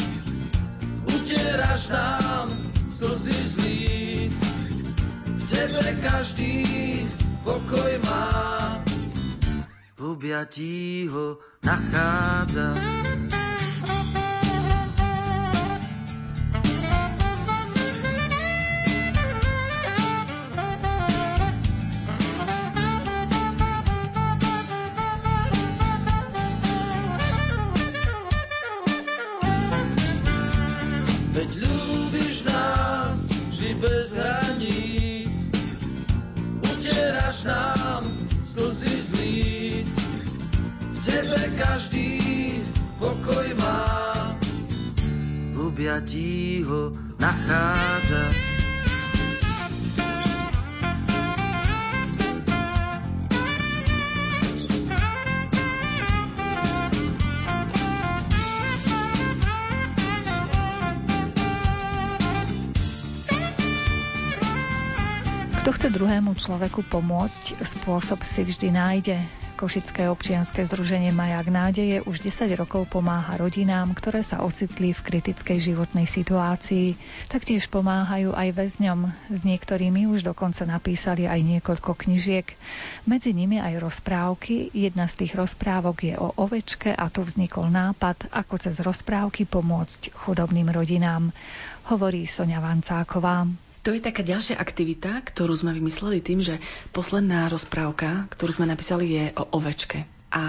utieraš nám slzy z líc. V tebe každý pokoj má, v objatí ho nachádza. Bez hraníc, utieraš nám slzy z líc. V tebe každý pokoj má, v objatí ho nachádza. Kto chce druhému človeku pomôcť, spôsob si vždy nájde. Košické občianske združenie Majak nádeje už 10 rokov pomáha rodinám, ktoré sa ocitli v kritickej životnej situácii. Taktiež pomáhajú aj väzňom. S niektorými už dokonca napísali aj niekoľko knižiek. Medzi nimi aj rozprávky. Jedna z tých rozprávok je o ovečke a tu vznikol nápad, ako cez rozprávky pomôcť chudobným rodinám. Hovorí Sonia Vancáková. To je taká ďalšia aktivita, ktorú sme vymysleli tým, že posledná rozprávka, ktorú sme napísali, je o ovečke. A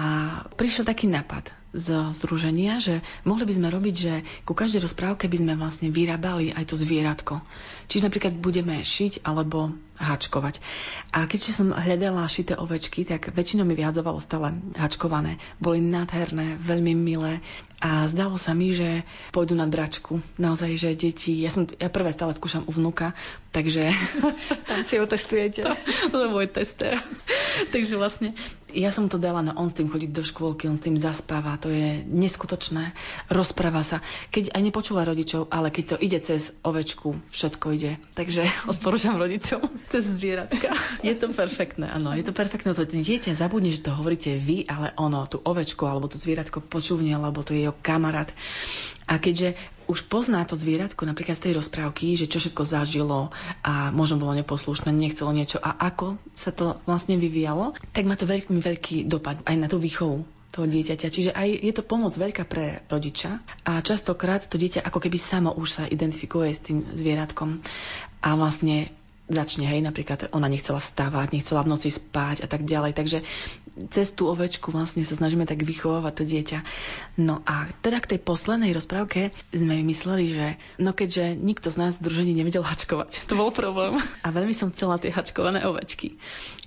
prišiel taký nápad z združenia, že mohli by sme robiť, že ku každej rozprávke by sme vlastne vyrábali aj to zvieratko. Čiže napríklad budeme šiť alebo hačkovať. A keďže som hľadala šité ovečky, tak väčšinou mi vyhadzovalo stále hačkované. Boli nádherné, veľmi milé a zdalo sa mi, že pôjdu na dračku. Naozaj, že deti, ja, som, ja prvé stále skúšam u vnuka, takže... Tam si ho testujete. To, to je tester. takže vlastne Ja som to dala, no on s tým chodí do škôlky, on s tým zaspáva, to je neskutočné. Rozpráva sa. Keď aj nepočúva rodičov, ale keď to ide cez ovečku, všetko ide. Takže odporúčam rodičom cez zvieratka. Je to perfektné, áno, je to perfektné. To dieťa zabudne, že to hovoríte vy, ale ono, tú ovečku alebo to zvieratko počúvne, alebo to je jeho kamarát. A keďže už pozná to zvieratko napríklad z tej rozprávky, že čo všetko zažilo a možno bolo neposlušné, nechcelo niečo a ako sa to vlastne vyvíjalo, tak má to veľmi veľký dopad aj na tú výchovu toho dieťaťa. Čiže aj je to pomoc veľká pre rodiča a častokrát to dieťa ako keby samo už sa identifikuje s tým zvieratkom a vlastne začne, hej, napríklad ona nechcela vstávať, nechcela v noci spať a tak ďalej. Takže cez tú ovečku vlastne sa snažíme tak vychovávať to dieťa. No a teda k tej poslednej rozprávke sme vymysleli, že no keďže nikto z nás v združení nevedel hačkovať, to bol problém. A veľmi som chcela tie hačkované ovečky.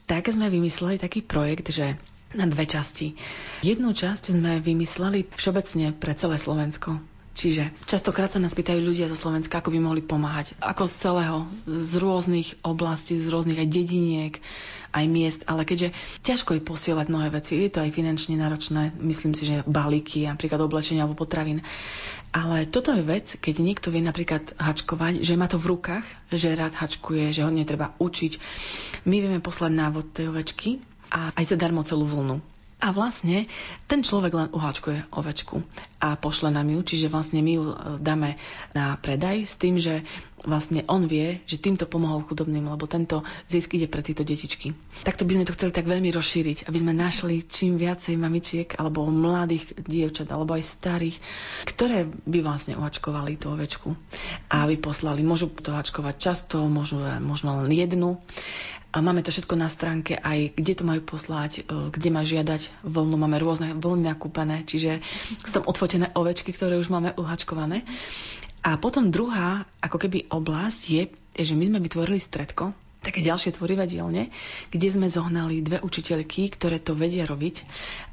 Tak sme vymysleli taký projekt, že na dve časti. Jednu časť sme vymysleli všeobecne pre celé Slovensko. Čiže častokrát sa nás pýtajú ľudia zo Slovenska, ako by mohli pomáhať. Ako z celého, z rôznych oblastí, z rôznych aj dediniek, aj miest, ale keďže ťažko je posielať mnohé veci, je to aj finančne náročné, myslím si, že balíky, napríklad oblečenia alebo potravín. Ale toto je vec, keď niekto vie napríklad hačkovať, že má to v rukách, že rád hačkuje, že ho netreba učiť. My vieme poslať návod tej ovečky a aj zadarmo celú vlnu. A vlastne ten človek len uháčkuje ovečku a pošle nám ju, čiže vlastne my ju e, dáme na predaj s tým, že vlastne on vie, že týmto pomohol chudobným, lebo tento zisk ide pre tieto detičky. Takto by sme to chceli tak veľmi rozšíriť, aby sme našli čím viacej mamičiek alebo mladých dievčat alebo aj starých, ktoré by vlastne uhačkovali tú ovečku a vyposlali. Môžu to hačkovať často, možno, možno len jednu a máme to všetko na stránke, aj kde to majú poslať, e, kde má žiadať vlnu. Máme rôzne vlny nakúpené, čiže sú tam odfotené ovečky, ktoré už máme uhačkované. A potom druhá, ako keby oblasť je, že my sme vytvorili stredko, také ďalšie tvorivé dielne, kde sme zohnali dve učiteľky, ktoré to vedia robiť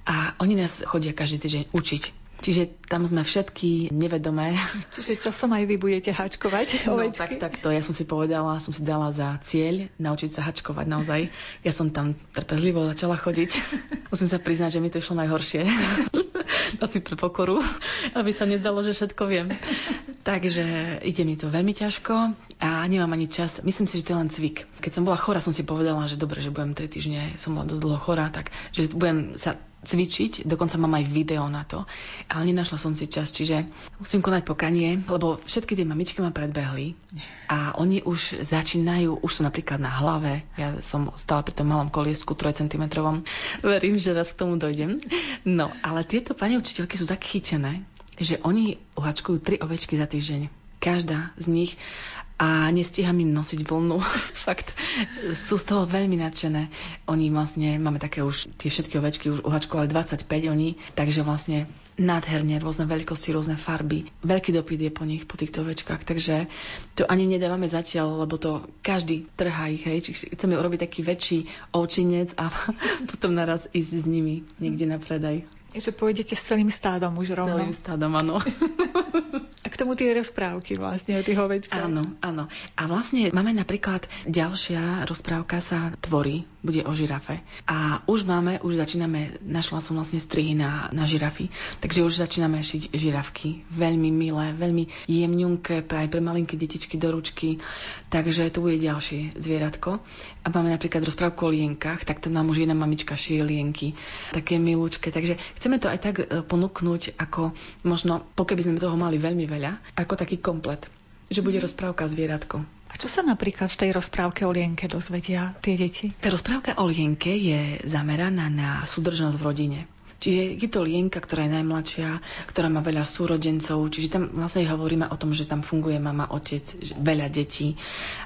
a oni nás chodia každý týždeň učiť Čiže tam sme všetky nevedomé. Čiže časom aj vy budete hačkovať no, tak, tak to ja som si povedala, som si dala za cieľ naučiť sa hačkovať naozaj. Ja som tam trpezlivo začala chodiť. Musím sa priznať, že mi to išlo najhoršie. Asi pre pokoru, aby sa nezdalo, že všetko viem. Takže ide mi to veľmi ťažko a nemám ani čas. Myslím si, že to je len cvik. Keď som bola chora, som si povedala, že dobre, že budem 3 týždne, som bola dosť dlho chora, tak že budem sa cvičiť, dokonca mám aj video na to, ale nenašla som si čas, čiže musím konať pokanie, lebo všetky tie mamičky ma predbehli a oni už začínajú, už sú napríklad na hlave, ja som stále pri tom malom koliesku 3 cm, verím, že raz k tomu dojdem. No, ale tieto pani učiteľky sú tak chytené, že oni uhačkujú tri ovečky za týždeň. Každá z nich a nestíham im nosiť vlnu. Fakt, sú z toho veľmi nadšené. Oni vlastne, máme také už, tie všetky ovečky už uhačkovali 25 oni, takže vlastne nádherne, rôzne veľkosti, rôzne farby. Veľký dopyt je po nich, po týchto ovečkách, takže to ani nedávame zatiaľ, lebo to každý trhá ich, hej. Čiže chceme urobiť taký väčší ovčinec a potom naraz ísť s nimi niekde na predaj. Že pôjdete s celým stádom už rovno. Celým stádom, áno. K tomu tie rozprávky vlastne o tých ovečkách. Áno, áno. A vlastne máme napríklad ďalšia rozprávka sa tvorí, bude o žirafe. A už máme, už začíname, našla som vlastne strihy na, na žirafy, takže už začíname šiť žirafky. Veľmi milé, veľmi jemňunké, práve pre malinké detičky do ručky. Takže tu bude ďalšie zvieratko. A máme napríklad rozprávku o lienkach, tak to nám už jedna mamička šije lienky. Také milúčke. Takže chceme to aj tak e, ponúknuť, ako možno, pokiaľ by sme toho mali veľmi veľa, ako taký komplet. Že bude mm. rozprávka zvieratko. A čo sa napríklad v tej rozprávke o Lienke dozvedia tie deti? Tá rozprávka o Lienke je zameraná na súdržnosť v rodine. Čiže je to Lienka, ktorá je najmladšia, ktorá má veľa súrodencov, čiže tam vlastne hovoríme o tom, že tam funguje mama, otec, veľa detí,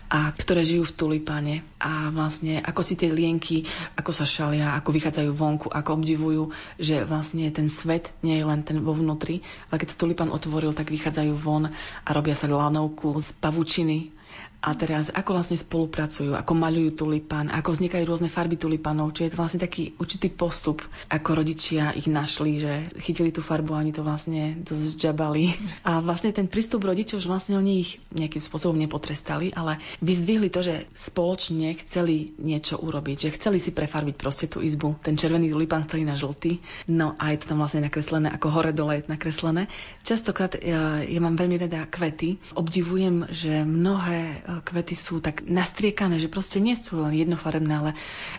a ktoré žijú v tulipáne. A vlastne ako si tie lienky, ako sa šalia, ako vychádzajú vonku, ako obdivujú, že vlastne ten svet nie je len ten vo vnútri, ale keď sa tulipán otvoril, tak vychádzajú von a robia sa lanovku z pavučiny A teraz, ako vlastne spolupracujú, ako maľujú tulipán, ako vznikajú rôzne farby tulipánov, čiže je to vlastne taký určitý postup, ako rodičia ich našli, že chytili tú farbu a oni to vlastne zžabali. A vlastne ten prístup rodičov, že vlastne oni ich nejakým spôsobom nepotrestali, ale vyzdvihli to, že spoločne chceli niečo urobiť, že chceli si prefarbiť proste tú izbu. Ten červený tulipán chceli na žltý. No a je to tam vlastne nakreslené, ako hore dole je nakreslené. Častokrát ja, ja mám veľmi rada kvety. Obdivujem, že mnohé kvety sú tak nastriekané, že proste nie sú len jednofarebné, ale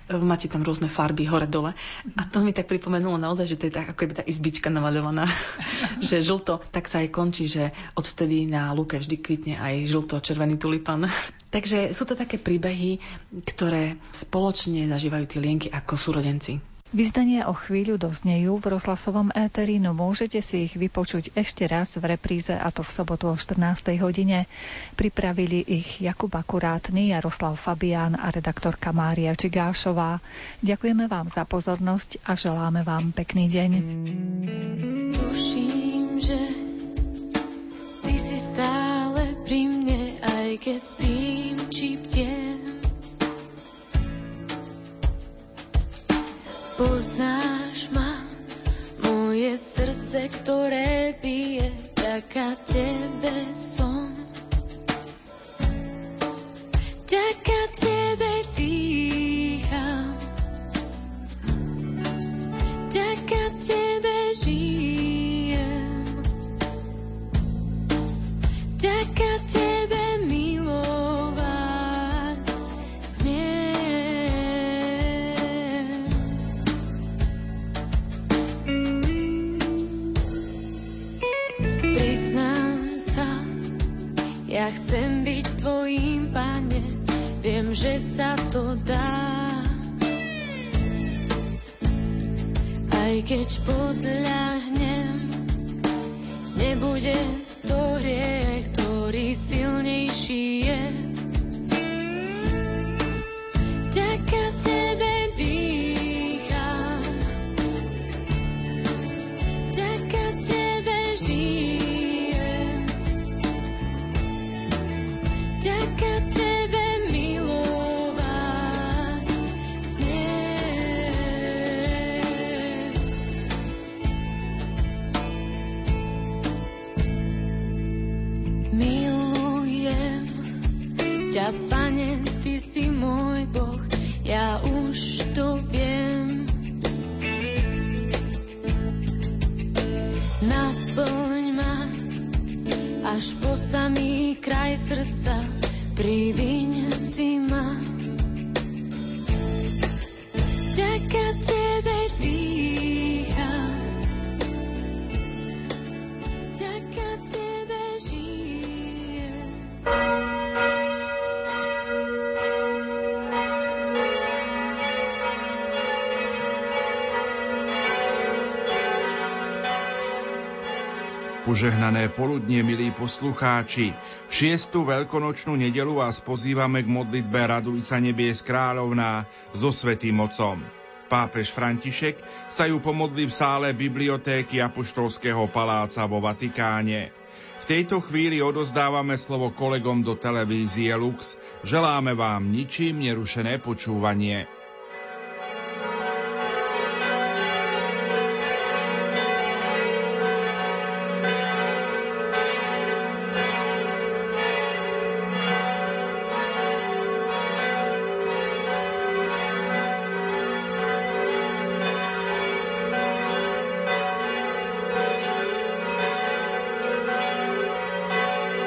e, máte tam rôzne farby hore-dole. A to mi tak pripomenulo naozaj, že to je tak ako tá izbička namaľovaná, že žlto, tak sa aj končí, že odvtedy na lúke vždy kvitne aj žlto-červený tulipan. Takže sú to také príbehy, ktoré spoločne zažívajú tie lienky ako súrodenci. Vyzdania o chvíľu doznejú v rozhlasovom éteri, no môžete si ich vypočuť ešte raz v repríze a to v sobotu o 14. hodine. Pripravili ich Jakub Akurátny, Jaroslav Fabián a redaktorka Mária Čigášová. Ďakujeme vám za pozornosť a želáme vám pekný deň. Tuším, že ty si stále pri mne, aj keď spím či bdiem. Poznáš ma, moje srdce, ktoré bije, vďaka tebe som. Vďaka tebe dýcham, vďaka tebe žijem, vďaka tebe milovať ja chcem byť tvojím pane, viem, že sa to dá. Aj keď podľahnem, nebude to hriech, ktorý silnejší je. Vďaka tebe Požehnané poludnie, milí poslucháči. V šiestu veľkonočnú nedelu vás pozývame k modlitbe Raduj sa nebies kráľovná so svetým mocom. Pápež František sa ju pomodlí v sále bibliotéky Apoštolského paláca vo Vatikáne. V tejto chvíli odozdávame slovo kolegom do televízie Lux. Želáme vám ničím nerušené počúvanie.